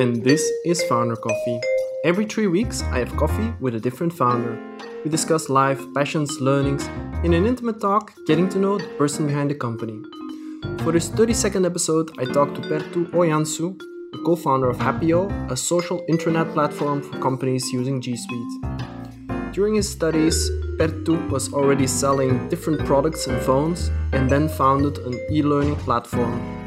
and this is Founder Coffee. Every three weeks, I have coffee with a different founder. We discuss life, passions, learnings, in an intimate talk, getting to know the person behind the company. For this 32nd episode, I talked to Perttu Ojansuu, the co founder of Happeo, a social intranet platform for companies using G Suite. During his studies, Perttu was already selling different products and phones and then founded an e learning platform.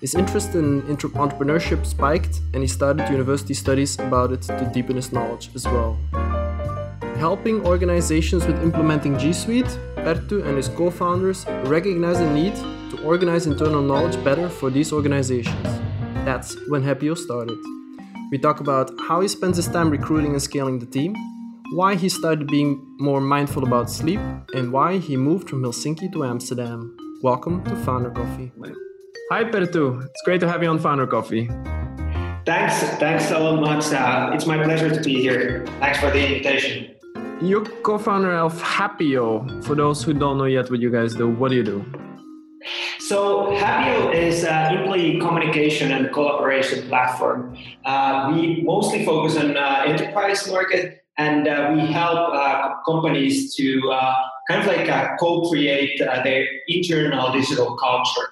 His interest in entrepreneurship spiked and he started university studies about it to deepen his knowledge as well. Helping organizations with implementing G Suite, Perttu and his co founders recognized the need to organize internal knowledge better for these organizations. That's when Happeo started. We talk about how he spends his time recruiting and scaling the team, why he started being more mindful about sleep, and why he moved from Helsinki to Amsterdam. Welcome to Founder Coffee. Hi, Perttu. It's great to have you on Founder Coffee. Thanks. Thanks so much. Uh, it's my pleasure to be here. Thanks for the invitation. You're co-founder of Happeo. For those who don't know yet what you guys do, what do you do? So Happeo is an employee communication and collaboration platform. Uh, we mostly focus on uh, enterprise market, and uh, we help uh, companies to uh, kind of like uh, co-create uh, their internal digital culture.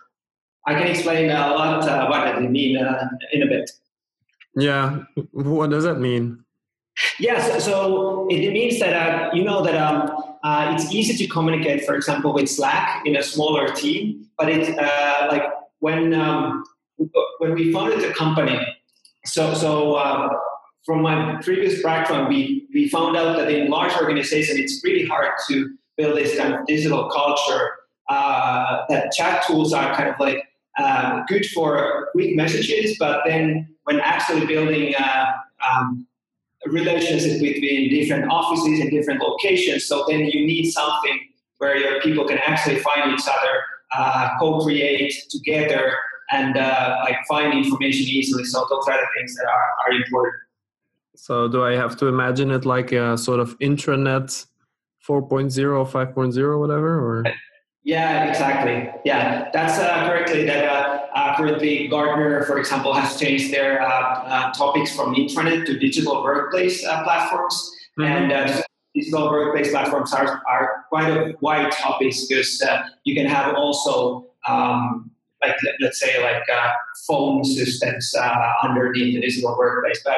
I can explain a lot uh, what it mean in a bit. Yeah, what does that mean? Yes, so it means that you know that um, it's easy to communicate, for example, with Slack in a smaller team, but it's like when um, when we founded the company. So so from my previous background, we, we found out that in large organizations, it's really hard to build this kind of digital culture. Uh, that chat tools are kind of like uh, good for quick messages, but then when actually building uh, um, relationships between different offices and different locations, so then you need something where your people can actually find each other, uh, co-create together, and uh, like find information easily. So those are the things that are, are important. So do I have to imagine it like a sort of intranet 4.0, 5.0, whatever? Or yeah, exactly. Yeah, that's uh, correctly. That uh, uh, currently Gartner, for example, has changed their uh, uh, topics from intranet to digital workplace uh, platforms, mm-hmm. and digital workplace platforms are, are quite a wide topics because you can have also um, like let's say like phone systems underneath the digital workplace, but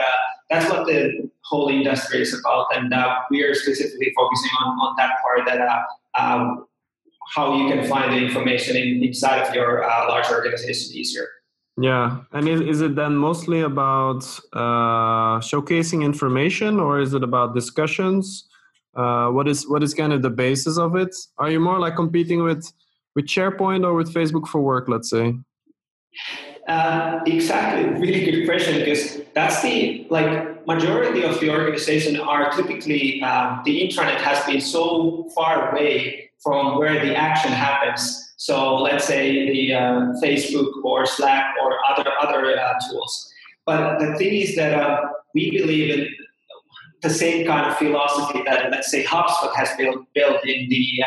that's what the whole industry is about, and uh, we are specifically focusing on, on that part that uh, um, how you can find the information in, inside of your uh, large organization easier. Yeah, and is, is it then mostly about uh, showcasing information, or is it about discussions? Uh, what is what is kind of the basis of it? Are you more like competing with with SharePoint or with Facebook for Work, let's say? Uh, exactly, really good question because that's the like majority of the organization are typically uh, the intranet has been so far away from where the action happens. So let's say the uh, Facebook or Slack or other other uh, tools. But the thing is that uh, we believe in the same kind of philosophy that let's say HubSpot has built built in the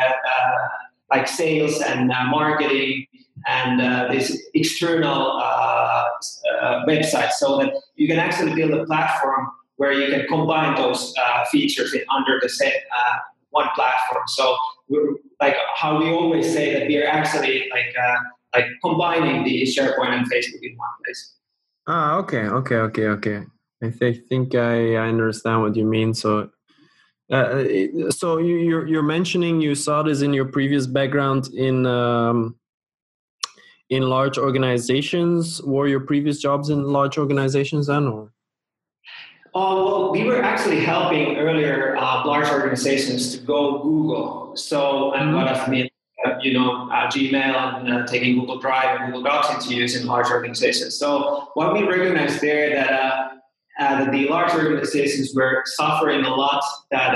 like sales and marketing and uh, this external uh, uh, website so that you can actually build a platform where you can combine those uh, features in under the same uh, one platform. So we're like how we always say that we are actually like like combining the SharePoint and Facebook in one place. Ah, okay, okay, okay, okay. I th- think I, I understand what you mean. So uh, so you, you're, you're mentioning you saw this in your previous background in um, in large organizations? Were your previous jobs in large organizations then, or? Uh, well, we were actually helping earlier uh, large organizations to go Google. So, and mm-hmm. what I've mean, uh, you know, uh, Gmail and uh, taking Google Drive and Google Docs into use in large organizations. So, what we recognized there that, uh, that the large organizations were suffering a lot that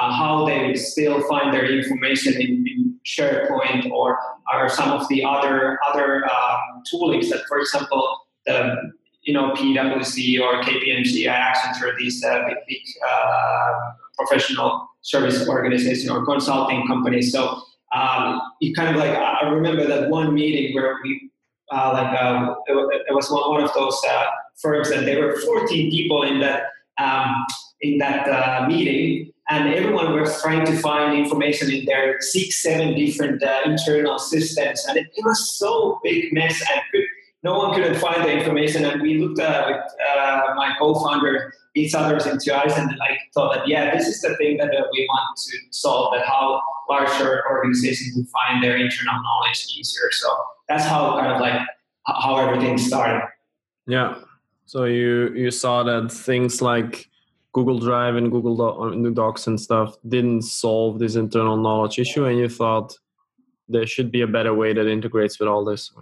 uh, how they still find their information in, in SharePoint or, or some of the other other um, toolings that, for example, the you know PwC or KPMG, Accenture, these uh, big, big uh, professional service organizations or consulting companies. So um, you kind of like I remember that one meeting where we uh, like um, it, it, was one, one of those uh, firms, and there were 14 people in that um, in that uh, meeting, and everyone was trying to find information in their six, seven different uh, internal systems, and it, was so big mess, and could, no one couldn't find the information. And we looked uh, with uh, my co-founder each other's into eyes, and like thought that yeah, this is the thing that uh, we want to solve. That how larger organizations can find their internal knowledge easier. So that's how kind of like how everything started. Yeah. So you you saw that things like Google Drive and Google uh, Docs and stuff didn't solve this internal knowledge issue, and you thought there should be a better way that integrates with all this.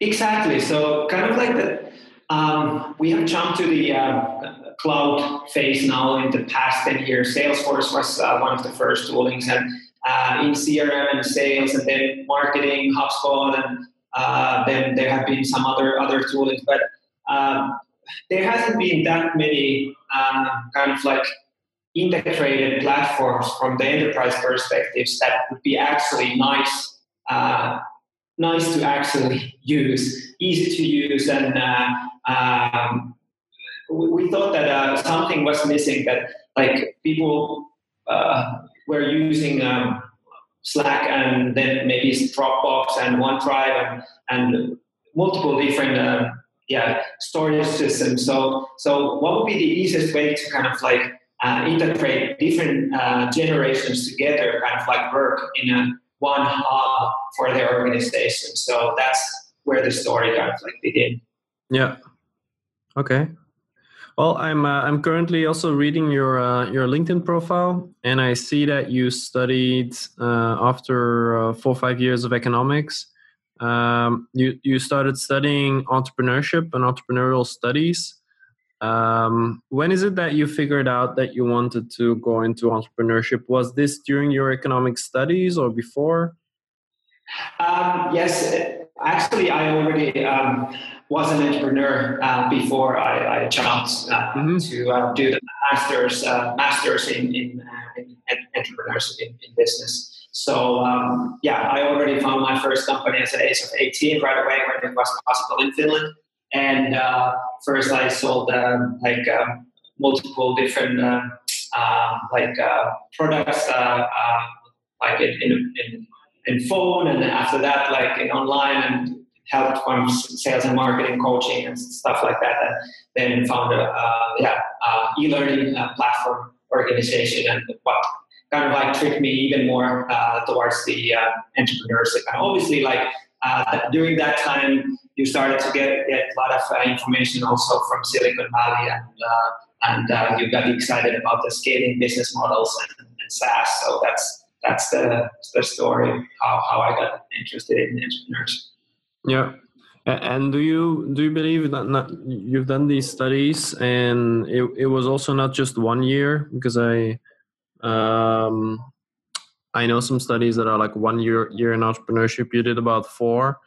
Exactly. So kind of like that. Um, we have jumped to the uh, cloud phase now. In the past ten years, Salesforce was uh, one of the first toolings, and uh, in CRM and sales, and then marketing, HubSpot, and uh, then there have been some other other toolings, but um, there hasn't been that many um, kind of like integrated platforms from the enterprise perspectives that would be actually nice uh, nice to actually use easy to use and uh, um, we, thought that uh, something was missing that like people uh, were using um, slack and then maybe dropbox and onedrive and, and multiple different uh, yeah storage system. So so what would be the easiest way to kind of like uh, integrate different uh, generations together, kind of like work in a one hub for their organization. So that's where the story kind of like begin. Yeah. Okay. Well, I'm uh, I'm currently also reading your uh, your LinkedIn profile, and I see that you studied uh, after uh, four or five years of economics um, you you started studying entrepreneurship and entrepreneurial studies. Um, when is it that you figured out that you wanted to go into entrepreneurship? Was this during your economic studies or before? Um, yes, actually, I already um, was an entrepreneur uh, before I, I jumped uh, mm-hmm. to uh, do the masters uh, masters in, in, uh, in entrepreneurship in, in business. So um, yeah, I already found my first company at the age of 18 right away when it was possible in Finland. And uh, first I sold um, like um, multiple different uh, like uh, products uh, uh, like in, in, in, in, phone and after that like in online and helped from sales and marketing coaching and stuff like that. And then found a uh, yeah e-learning platform organization and what kind of like tricked me even more uh, towards the uh, entrepreneurship. And obviously, like uh, during that time, you started to get, get a lot of uh, information also from Silicon Valley, and uh, and uh, you got excited about the scaling business models and, and SaaS. So that's that's the the story how, how I got interested in entrepreneurs. Yeah. And do you do you believe that not, you've done these studies and it, it was also not just one year because I um, I know some studies that are like one year year in entrepreneurship. You did about four.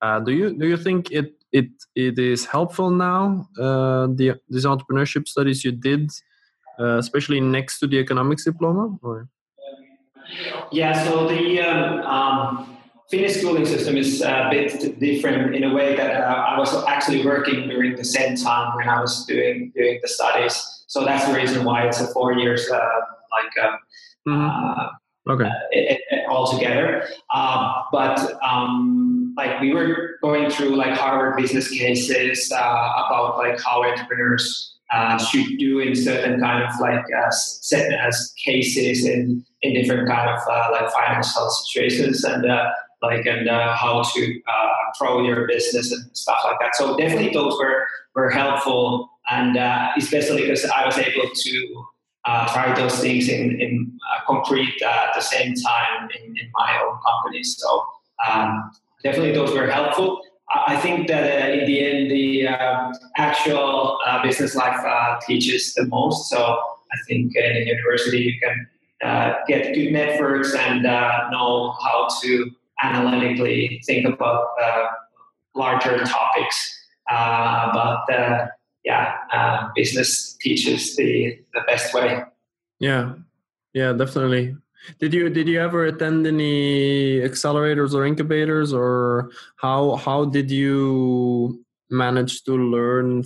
Uh, do you do you think it it it is helpful now? Uh, the these entrepreneurship studies you did, uh, especially next to the economics diploma, or? Yeah. So the um, um, Finnish schooling system is a bit different in a way that uh, I was actually working during the same time when I was doing doing the studies. So that's the reason why it's a four years uh, like um, mm-hmm. okay it, it, altogether. Um, but um, like we were going through like Harvard business cases uh, about like how entrepreneurs uh, should do in certain kind of like uh, set as cases in in different kind of uh, like financial situations and uh, like and uh, how to uh, grow your business and stuff like that. So definitely those were were helpful and especially because I was able to uh, try those things in, in uh, concrete uh, at the same time in, in my own company. So um, definitely those were helpful. I think that uh, in the end, the uh, actual uh, business life teaches the most. So I think in university you can get good networks and know how to analytically think about larger topics. but yeah, uh, business teaches the the best way. Yeah, yeah, definitely. Did you did you ever attend any accelerators or incubators, or how how did you manage to learn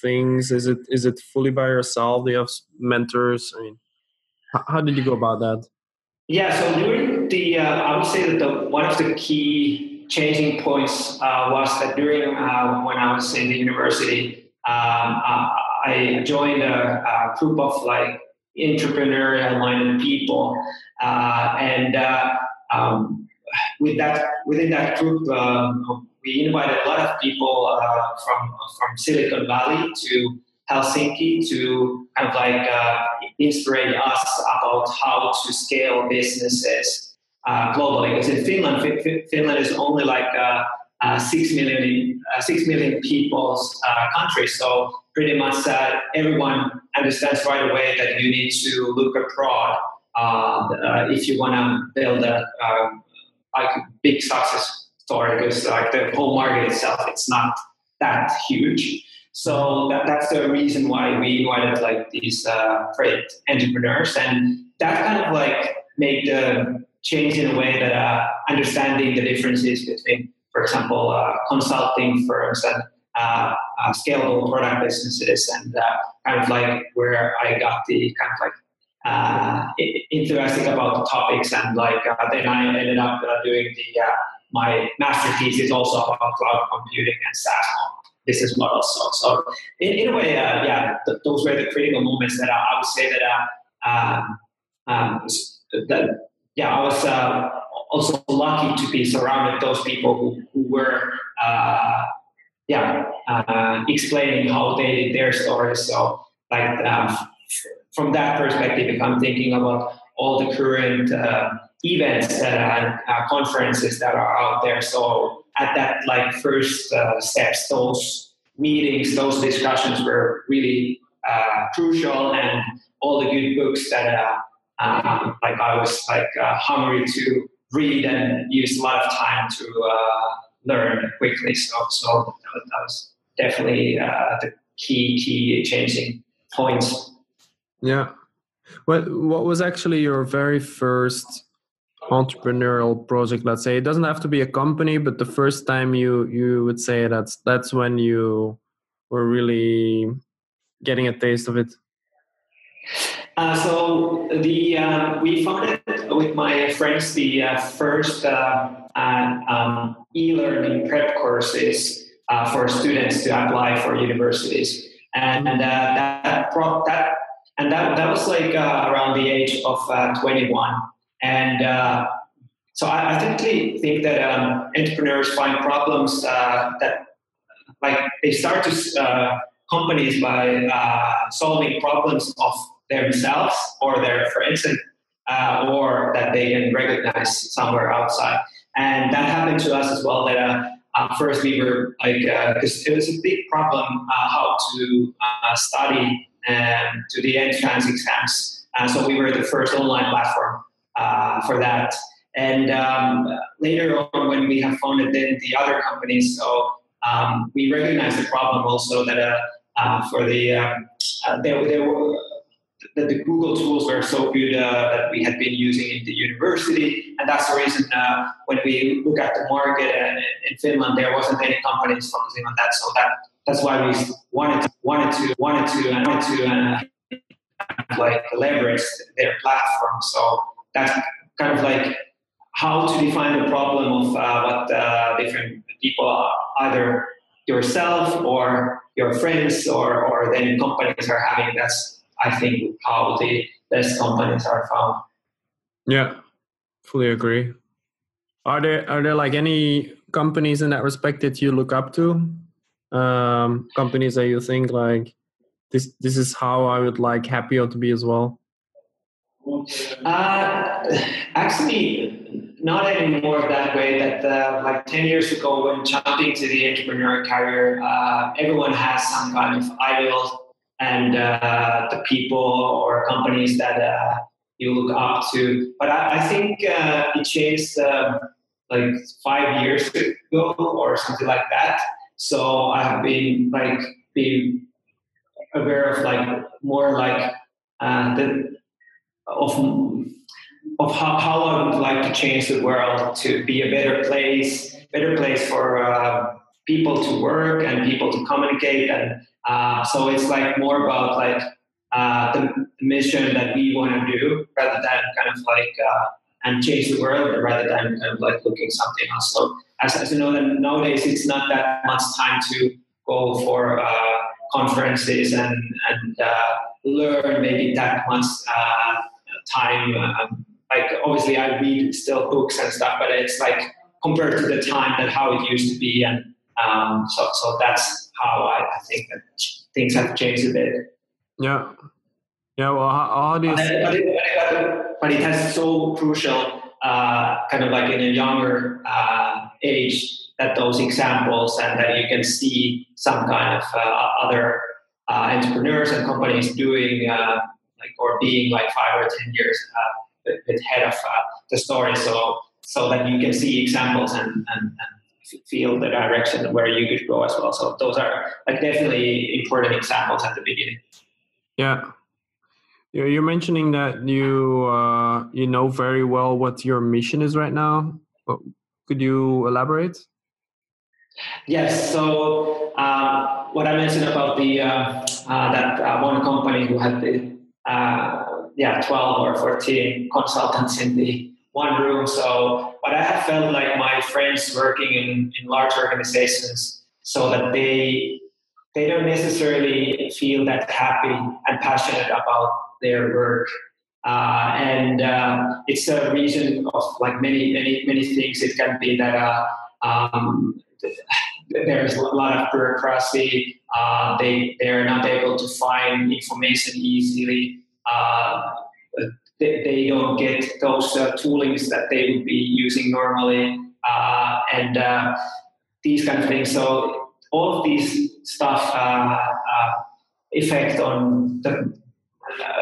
things? Is it is it fully by yourself? Do you have mentors? I mean, how did you go about that? Yeah, so during the, uh, I would say that the, one of the key changing points uh, was that during uh, when I was in the university, I joined a, a, group of like entrepreneurial minded people, uh, and uh, um, with that within that group, um, we invited a lot of people uh, from from Silicon Valley to Helsinki to kind of like uh, inspire us about how to scale businesses uh, globally. Because in Finland, Finland is only like a six million uh, six million people's uh, country, so pretty much uh, everyone understands right away that you need to look abroad uh, if you want to build a like big success story. Because like the whole market itself, it's not that huge. So that, that's the reason why we invited like these uh, great entrepreneurs, and that kind of like made the change in a way that uh, understanding the differences between, for example, uh, consulting firms and uh, uh, scalable product businesses, and uh, kind of like where I got the kind of like uh, enthusiastic about the topics, and like uh, then I ended up doing the my master thesis also about cloud computing and SaaS business models. So, so in, in a way, yeah, th- those were the critical moments that I, would say that, um, um, that yeah, I was also lucky to be surrounded those people who, who were uh, yeah uh, explaining how they did their stories. So like uh, from that perspective, if I'm thinking about all the current events and conferences that are out there, so at that like first uh, steps, those meetings, those discussions were really uh, crucial, and all the good books that uh, um, like I was like uh, hungry to read and use a lot of time to uh, learn quickly. So, so that was definitely uh, the key key changing points. Yeah. What what was actually your very first entrepreneurial project let's say it doesn't have to be a company but the first time you you would say that's that's when you were really getting a taste of it uh, so the uh, we founded with my friends the uh, first uh, uh, um, e-learning prep courses uh, for students to apply for universities, and that brought that and that that was like around the age of 21. And uh, so I, I typically think that um, entrepreneurs find problems uh, that, like, they start to uh, companies by uh, solving problems of themselves or their friends, and, uh, or that they can recognize somewhere outside. And that happened to us as well. That uh, first we were like, because it was a big problem how to study um, to the entrance exams. And so we were the first online platform uh, for that. And um, later on, when we have founded then the other companies, so um, we recognize the problem also that uh, uh, for the um, uh, there, there were that the Google tools were so good uh, that we had been using in the university, and that's the reason uh, when we look at the market in, in Finland, there wasn't any companies focusing on that. So that that's why we wanted to, wanted to wanted to and wanted to like leverage their platform. So that's kind of like how to define the problem of uh, what uh, different people, either yourself or your friends or, or then companies are having. That's, I think, how the best companies are found. Yeah, fully agree. Are there are there like any companies in that respect that you look up to? Um, companies that you think like this this is how I would like Happeo to be as well? Uh, actually, not anymore that way. That uh, like 10 years ago, when jumping to the entrepreneur career, uh, everyone has some kind of idol and uh, the people or companies that uh, you look up to. But I, I think uh, it changed um, like five years ago or something like that. So I have been like being aware of like more like the of of how, how I would like to change the world to be a better place, better place for uh, people to work and people to communicate, and uh, so it's like more about like uh, the mission that we want to do rather than kind of like uh, and change the world rather than kind of like looking something else. So as, as you know, nowadays it's not that much time to go for uh, conferences and and uh, learn maybe that much uh, time. Um, like obviously I read still books and stuff, but it's like compared to the time that how it used to be, and um, so so that's how I, I think that things have changed a bit. Yeah. Yeah. Well, how, how do you? But it, but it has so crucial, uh, kind of like in a younger uh, age, that those examples and that you can see some kind of uh, other uh, entrepreneurs and companies doing uh, like or being like five or ten years uh, ahead of the story. So so that you can see examples and, and, and feel the direction where you could go as well. So those are like definitely important examples at the beginning. Yeah. You're mentioning that you uh, you know very well what your mission is right now. Could you elaborate? Yes. So uh, what I mentioned about the uh, uh that uh, one company who had the uh, yeah 12 or 14 consultants in the one room. So but I have felt like my friends working in, in large organizations so that they they don't necessarily feel that happy and passionate about their work. Uh, and uh, it's a reason of like many, many, many things. It can be that uh, um, there's a lot of bureaucracy. Uh, they they're not able to find information easily. Uh, they, they, don't get those uh, toolings that they would be using normally, and these kind of things. So all of these stuff effect on the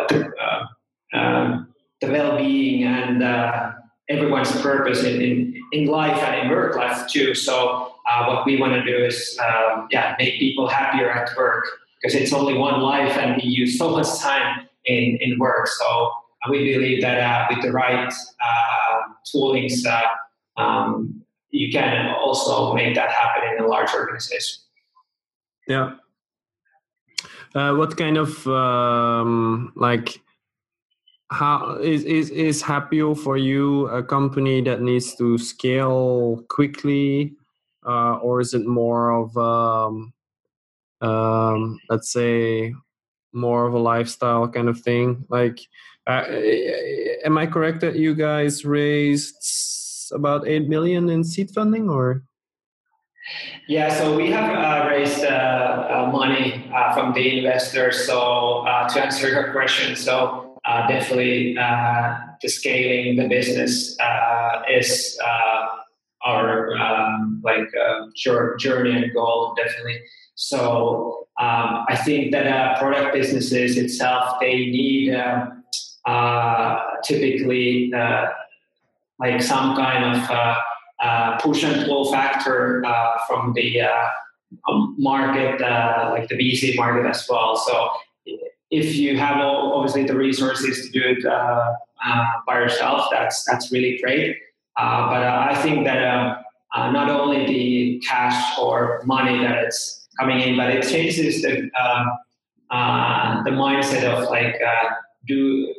the, uh, um, the well-being and uh, everyone's purpose in, in, in life and in work life too. So uh, what we want to do is um, yeah make people happier at work because it's only one life and we use so much time in, in work. So we believe that uh, with the right uh, toolings, um, you can also make that happen in a large organization. Yeah, uh, what kind of um, like how is is is Happeo for you a company that needs to scale quickly, uh, or is it more of um, um, let's say more of a lifestyle kind of thing? Like, uh, am I correct that you guys raised about eight million in seed funding, or? Yeah, so we have uh, raised uh, uh, money uh, from the investors. So uh, to answer your question, so uh, definitely the scaling the business is our um, like journey and goal, definitely. So um, I think that product businesses itself they need typically like some kind of uh, push and pull factor uh, from the uh, um, market, uh, like the VC market as well. So if you have obviously the resources to do it uh, by yourself, that's that's really great. but I think that not only the cash or money that it's coming in, but it changes the the mindset of like do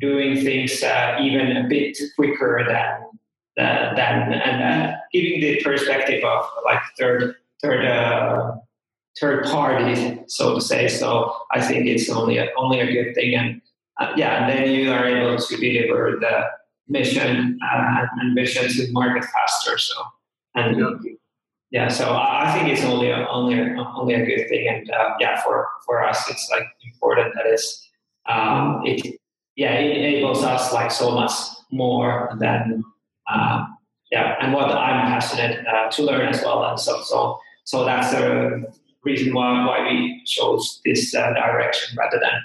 doing things even a bit quicker than uh, than and uh, giving the perspective of like third third uh, third party, so to say. So I think it's only a, only a good thing, and uh, yeah, and then you are able to deliver the mission uh, and vision to market faster. So and yeah, yeah so I, think it's only a, only a, only a good thing, and uh, yeah, for for us it's like important that is um, it yeah it enables us like so much more than uh, yeah, and what I'm passionate uh, to learn as well. And so, so, so that's the reason why, why we chose this uh, direction rather than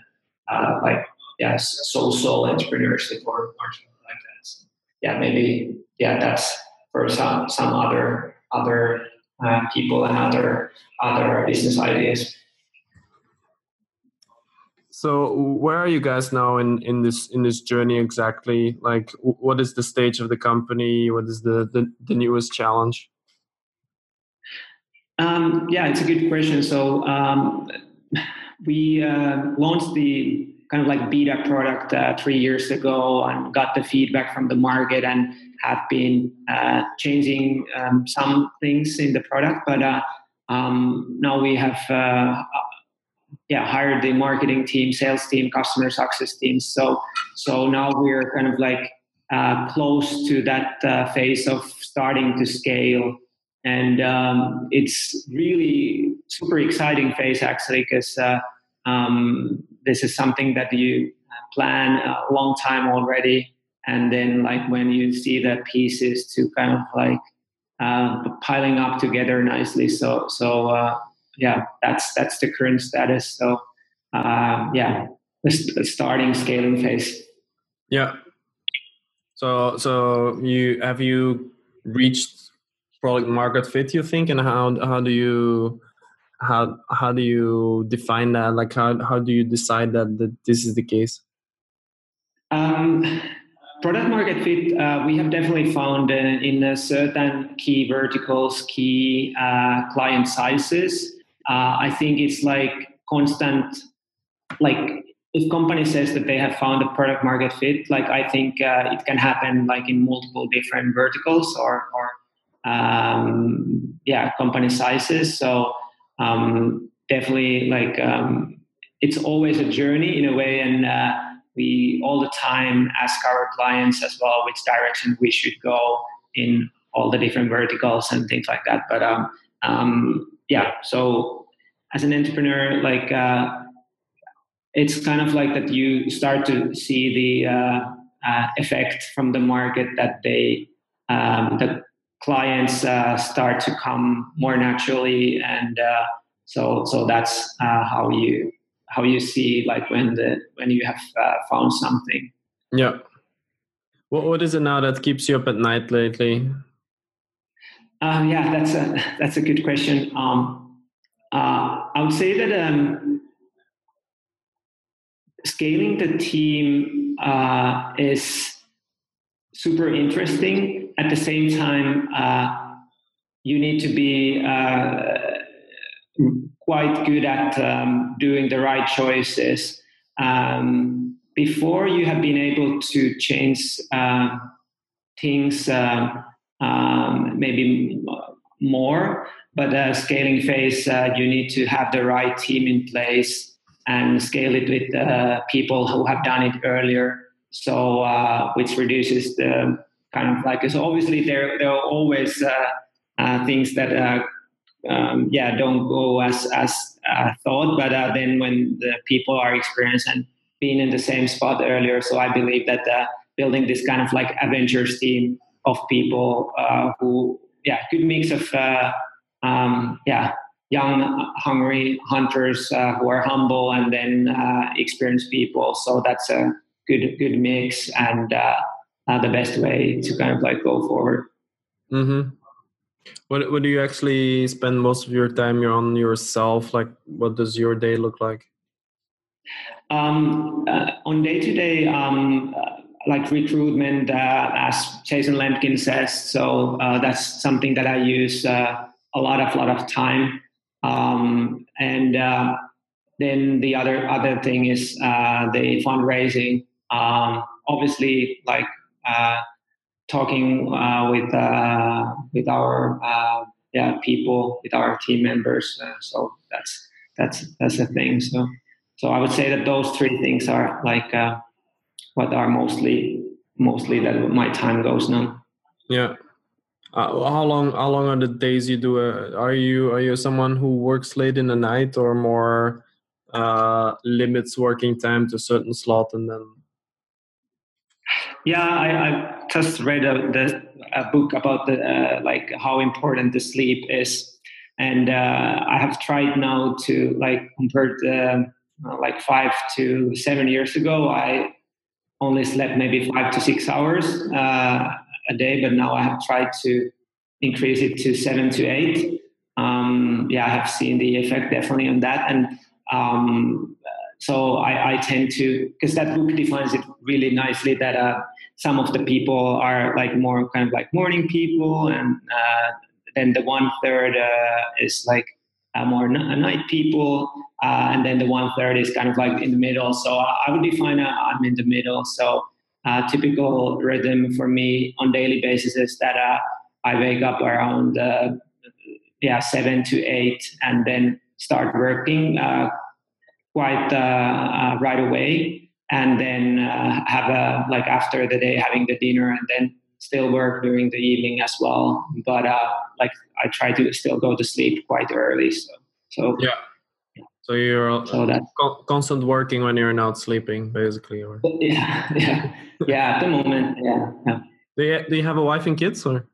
uh, like, yeah, social entrepreneurship or, or something like that. So, yeah, maybe, yeah, that's for some, some other, other uh, people and other, other business ideas. So where are you guys now in, in this in this journey exactly? Like, what is the stage of the company? What is the the, the newest challenge? Um, yeah, it's a good question. So um, we uh, launched the kind of like beta product uh, three years ago and got the feedback from the market and have been uh, changing um, some things in the product. But uh, um, now we have uh, yeah hired the marketing team, sales team, customer success team. So so now we're kind of like uh, close to that uh, phase of starting to scale. And um, it's really super exciting phase actually because uh, um, this is something that you plan a long time already and then like when you see the pieces to kind of like uh, piling up together nicely so so uh, yeah that's that's the current status. So uh, yeah the starting scaling phase. Yeah. So so you have you reached product market fit you think? And how how do you how how do you define that? Like how how do you decide that, that this is the case? Um, product market fit uh, we have definitely found uh, in certain key verticals key uh, client sizes uh, i think it's like constant like if company says that they have found a product market fit like i think uh, it can happen like in multiple different verticals or or um, yeah company sizes. So um, definitely like um, it's always a journey in a way and uh, we all the time ask our clients as well which direction we should go in all the different verticals and things like that. But um, um yeah so as an entrepreneur like uh, it's kind of like that you start to see the uh, uh, effect from the market that they um, that clients uh, start to come more naturally and uh, so so that's uh, how you how you see like when the when you have found something. Yeah. What what is it now that keeps you up at night lately um, yeah that's a that's a good question um, uh, i would say that um, scaling the team uh, is super interesting. At the same time, uh, you need to be uh, quite good at um, doing the right choices. Um, before you have been able to change uh, things um, maybe more, but the scaling phase, uh, you need to have the right team in place and scale it with uh, people who have done it earlier. So, uh, which reduces the kind of like, so obviously there, there are always uh, uh things that, uh, um, yeah, don't go as, as thought, but then when the people are experienced and being in the same spot earlier. So I believe that building this kind of like Avengers team of people who, yeah, good mix of, um, yeah, young, hungry hunters uh, who are humble and then uh, experienced people. So that's a good good mix and uh, uh, the best way to kind of like go forward. Mm-hmm. What What do you actually spend most of your time on yourself? Like, what does your day look like? Um, uh, on day to day, um, like recruitment, uh, as Jason Lemkin says. So that's something that I use a lot of lot of time um, and uh, then the other other thing is uh, the fundraising. Um, obviously, like uh, talking uh, with uh, with our uh, yeah people, with our team members. so that's that's that's the thing. So so I would say that those three things are like what are mostly mostly that my time goes now. Yeah. Uh, how long? How long are the days you do? Uh, are you are you someone who works late in the night or more uh, limits working time to a certain slot and then? Yeah, I, I just read a, the, a book about the uh, like how important the sleep is, and uh, I have tried now to like compared uh, like five to seven years ago. I only slept maybe five to six hours a day, but now I have tried to increase it to seven to eight. Um, yeah, I have seen the effect definitely on that. And um, so I, I, tend to, because that book defines it really nicely that uh, some of the people are like more kind of like morning people and uh, then the one third uh, is like uh, more night people, uh, and then the one third is kind of like in the middle. So I would define uh, I'm in the middle. So uh, typical rhythm for me on daily basis is that uh, I wake up around yeah seven to eight, and then start working quite right away and then uh, have a like after the day having the dinner and then still work during the evening as well but uh, like i try to still go to sleep quite early so so yeah so you're so that, constant working when you're not sleeping basically or yeah yeah yeah at the moment yeah, yeah. Do, you, do you have a wife and kids or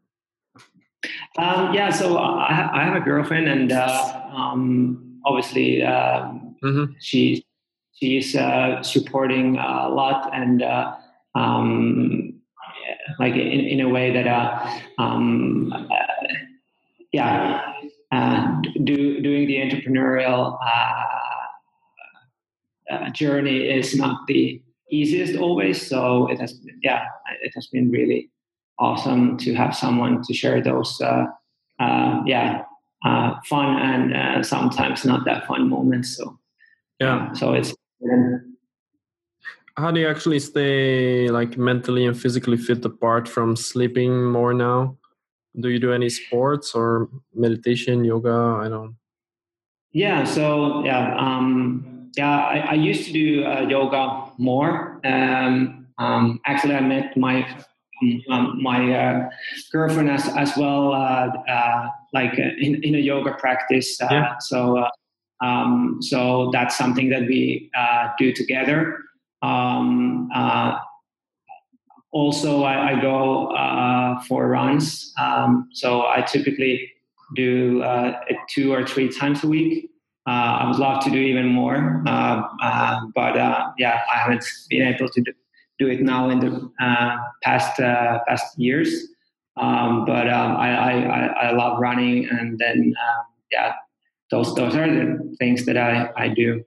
um, yeah so I, I have a girlfriend and uh, um, obviously um, mm-hmm. she she's uh, supporting a lot and uh, um, like in, in a way that uh, um, uh, yeah uh, do, doing the entrepreneurial uh, uh, journey is not the easiest always. So it has yeah it has been really awesome to have someone to share those uh, uh, yeah fun and sometimes not that fun moments. So yeah. so it's how do you actually stay like mentally and physically fit apart from sleeping more now? Do you do any sports or meditation, yoga? I don't. Yeah. So yeah, um, yeah. I, I used to do uh, yoga more. Um, um, actually, I met my um, my uh, girlfriend as as well, uh, uh like uh, in in a yoga practice. Uh, yeah. So um, so that's something that we uh, do together. Um, uh, also, I, I go uh, for runs. Um, so I typically do uh, two or three times a week. Uh, I would love to do even more, uh, but yeah, I haven't been able to do, do it now in the past past years. Um, but um, I, I, I, love running, and then yeah, those those are the things that I I do.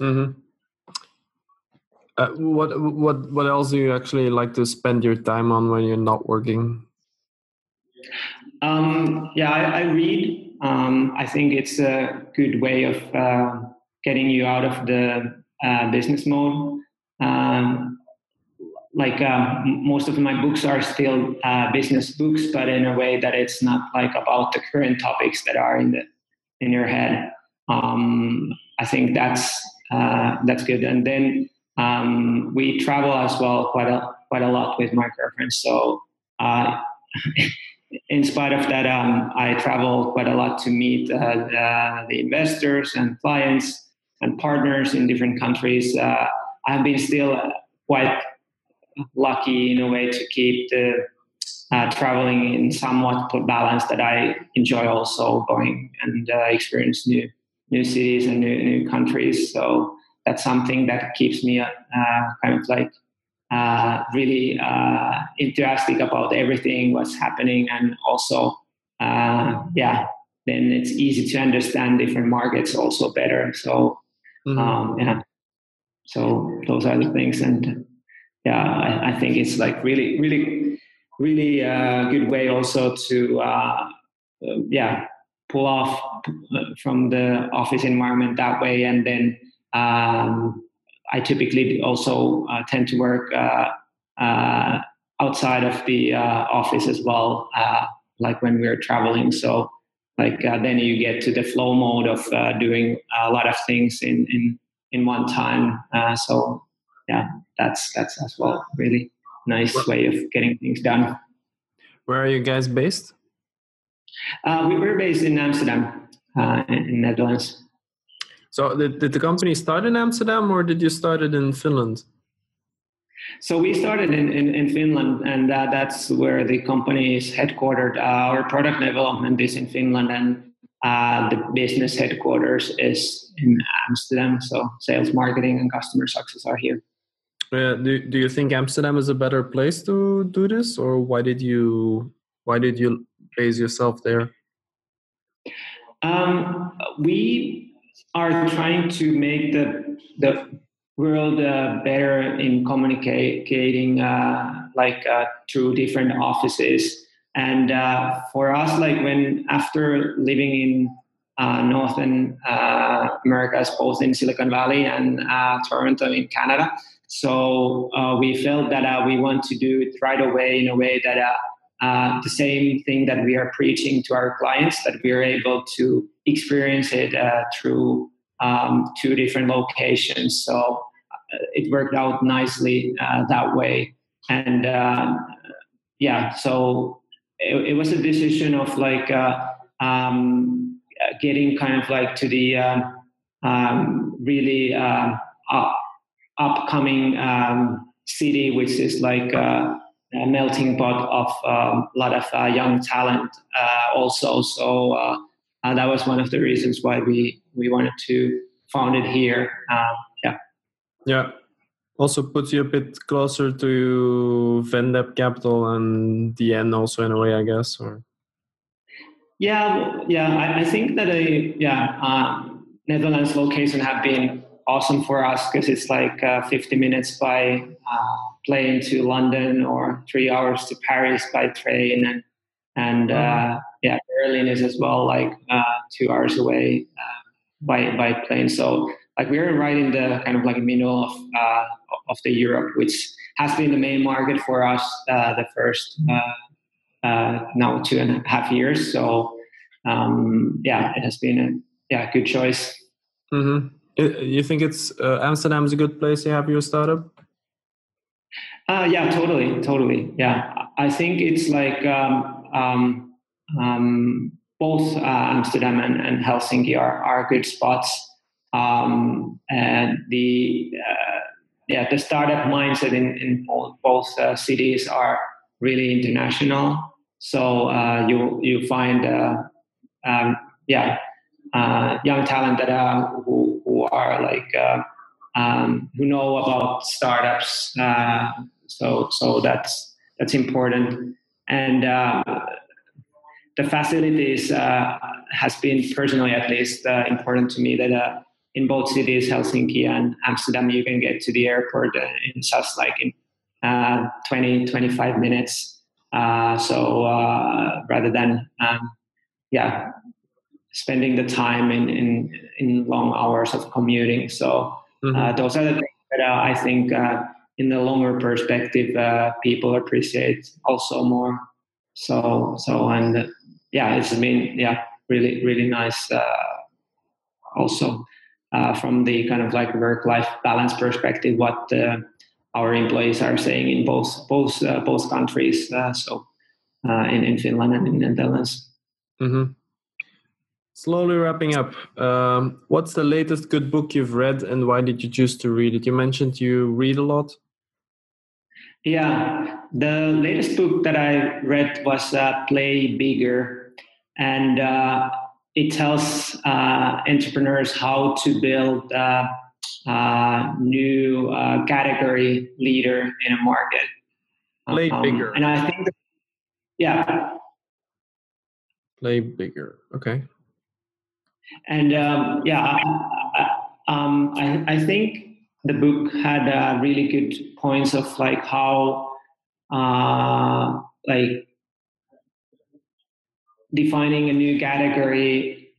Mm-hmm. Uh, what what what else do you actually like to spend your time on when you're not working? Um, yeah, I, I read. Um, I think it's a good way of uh, getting you out of the uh, business mode. Um, like uh, most of my books are still uh, business books, but in a way that it's not like about the current topics that are in the in your head. Um, I think that's uh, that's good. And then um, we travel as well quite a quite a lot with my girlfriend. So uh, in spite of that, um, I travel quite a lot to meet uh, the, the, investors and clients and partners in different countries. Uh, I've been still quite lucky in a way to keep the uh, traveling in somewhat balance that I enjoy also going and uh, experience new new cities and new, new countries. So that's something that keeps me uh, kind of like uh, really uh, enthusiastic about everything what's happening and also uh, yeah then it's easy to understand different markets also better so mm-hmm. um, yeah so those are the things and yeah I, I think it's like really really really a uh, good way also to uh, yeah pull off from the office environment that way and then um, i typically also uh, tend to work uh, uh, outside of the office as well like when we're traveling so like then you get to the flow mode of doing a lot of things in in in one time so yeah that's that's as well really nice way of getting things done. Where are you guys based? Uh, we were based in Amsterdam, uh, in Netherlands. So did, did the company start in Amsterdam or did you start it in Finland? So we started in, in, in Finland, and uh, that's where the company is headquartered. Uh, our product development is in Finland, and uh, the business headquarters is in Amsterdam. So sales, marketing, and customer success are here. Uh, do do you think Amsterdam is a better place to do this, or why did you why did you base yourself there? Um, we are trying to make the the world uh, better in communicating, uh, like uh, through different offices. And uh, for us, like when after living in uh, Northern uh, Americas, both in Silicon Valley and Toronto in Canada, so we felt that we want to do it right away in a way that the same thing that we are preaching to our clients, that we are able to experience it through um, two different locations. So it worked out nicely that way. And yeah, so it, it, was a decision of like um, getting kind of like to the um, um really uh, upcoming um, city, which is like a, a melting pot of um, a lot of uh, young talent uh, also. So uh, uh, that was one of the reasons why we, we wanted to found it here. Um, yeah. Yeah. Also puts you a bit closer to Vendep Capital and the end also in a way, I guess, or yeah, yeah. I, I think that a yeah um, Netherlands location have been awesome for us because it's like uh, 50 minutes by uh, plane to London or three hours to Paris by train and and uh, yeah Berlin is as well like uh, two hours away uh, by by plane so like we're right in the kind of like middle of uh, of the Europe which has been the main market for us the first now two and a half years so um, yeah it has been a yeah good choice. Mm-hmm. You think it's uh, Amsterdam is a good place to have your startup? Uh, yeah, totally, totally. Yeah, I think it's like um, um, um, both uh, Amsterdam and, and, Helsinki are, are good spots. Um, and the uh, yeah, the startup mindset in, in both uh, cities are really international. So uh, you you find uh, um, yeah young talent that are who who are like uh, um, who know about startups. Uh, so so that's that's important. And uh, the facilities uh, has been personally at least uh, important to me that uh, in both cities, Helsinki and Amsterdam, you can get to the airport in just like in 20, 25 minutes. so rather than um, yeah spending the time in, in, in long hours of commuting. So mm-hmm. uh, those are the things that uh, I think uh, in the longer perspective uh, people appreciate also more. So so and yeah, it's been yeah really really nice uh, also uh, from the kind of like work life balance perspective what our employees are saying in both both both countries. so in in Finland and in the Netherlands. Mm-hmm. Slowly wrapping up, um, what's the latest good book you've read and why did you choose to read it? You mentioned you read a lot. Yeah, the latest book that I read was uh, Play Bigger, and uh, it tells uh, entrepreneurs how to build a new uh, category leader in a market. Play um, Bigger. And I think, that, yeah. Play Bigger. Okay. And um, yeah, I, um, I, I, think the book had uh, really good points of like how uh, like defining a new category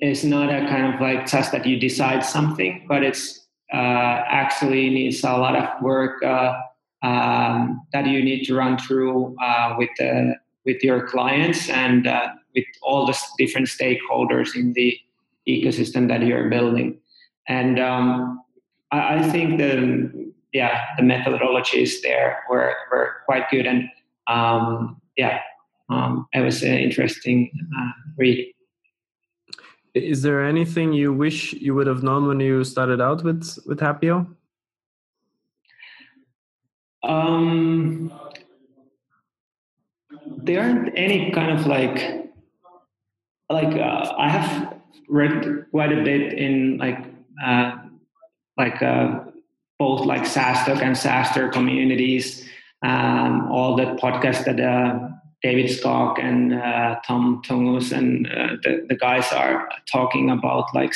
is not a kind of like just that you decide something, but it's uh, actually needs a lot of work uh, um, that you need to run through uh, with the with your clients and uh, with all the different stakeholders in the ecosystem that you're building. And um, I, I, think the yeah the methodologies there were were quite good, and um, yeah, um, it was an interesting uh, read. Is there anything you wish you would have known when you started out with with Happeo? Um, there aren't any kind of like like uh, I have read quite a bit in like uh, like uh, both like SaaStock and SaaStr communities. Um, all the podcasts that uh, David Skok and uh, Tom Tunguz and uh, the, the guys are talking about like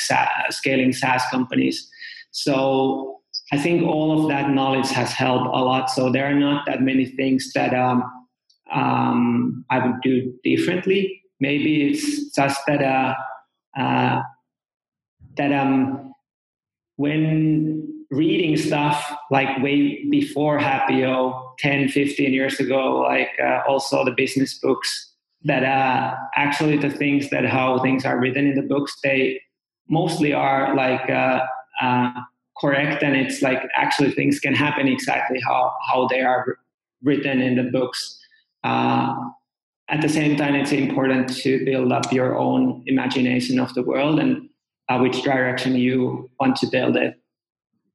scaling SaaS companies. So I think all of that knowledge has helped a lot. So there are not that many things that um, um, I would do differently. Maybe it's just that uh, uh, that um, when reading stuff like way before Happeo 10, 15 years ago, like uh, also the business books, that uh, actually the things that how things are written in the books, they mostly are like uh, uh, correct and it's like actually things can happen exactly how, how they are written in the books. Uh, at the same time, it's important to build up your own imagination of the world and uh, which direction you want to build it.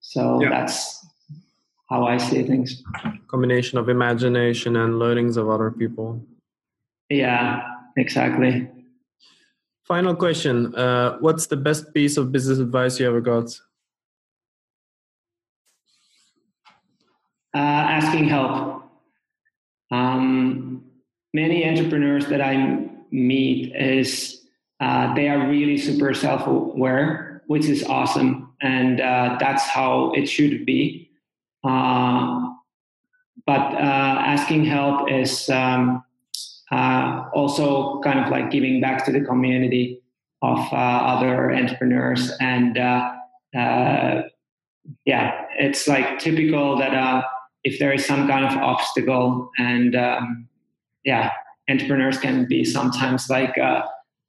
So yeah. that's how I see things. Combination of imagination and learnings of other people. Yeah, exactly. Final question. Uh, what's the best piece of business advice you ever got? Uh, asking help. Um, many entrepreneurs that I meet is uh, they are really super self-aware, which is awesome, and uh, that's how it should be. Uh, but uh, asking help is um, uh, also kind of like giving back to the community of other entrepreneurs and yeah it's like typical that if there is some kind of obstacle and um, yeah entrepreneurs can be sometimes like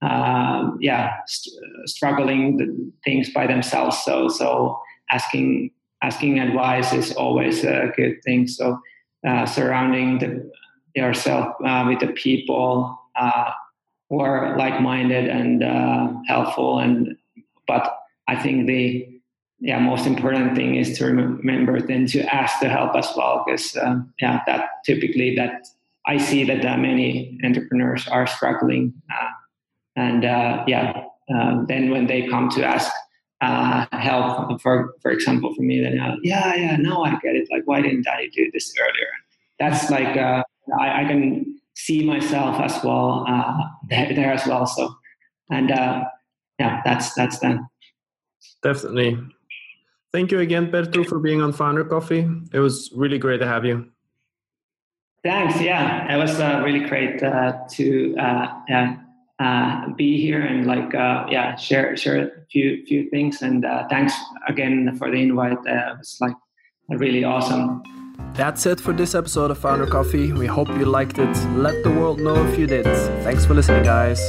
uh, uh, yeah st- struggling things by themselves. So so asking asking advice is always a good thing. So uh, surrounding the, yourself uh, with the people uh, who are like-minded and uh, helpful and but i think the yeah most important thing is to remember then to ask the help as well because uh, yeah that typically that i see that uh, many entrepreneurs are struggling uh, and uh, yeah uh, then when they come to ask uh, help for for example for me then yeah yeah now i get it like why didn't i do this earlier that's like I, I, can see myself as well there, there, as well so and yeah that's that's done definitely Thank you again, Perttu, for being on Founder Coffee. It was really great to have you. Thanks. Yeah, it was uh, really great uh, to uh, uh be here and like uh, yeah share share a few few things. And uh, thanks again for the invite. it was like really awesome. That's it for this episode of Founder Coffee. We hope you liked it. Let the world know if you did. Thanks for listening, guys.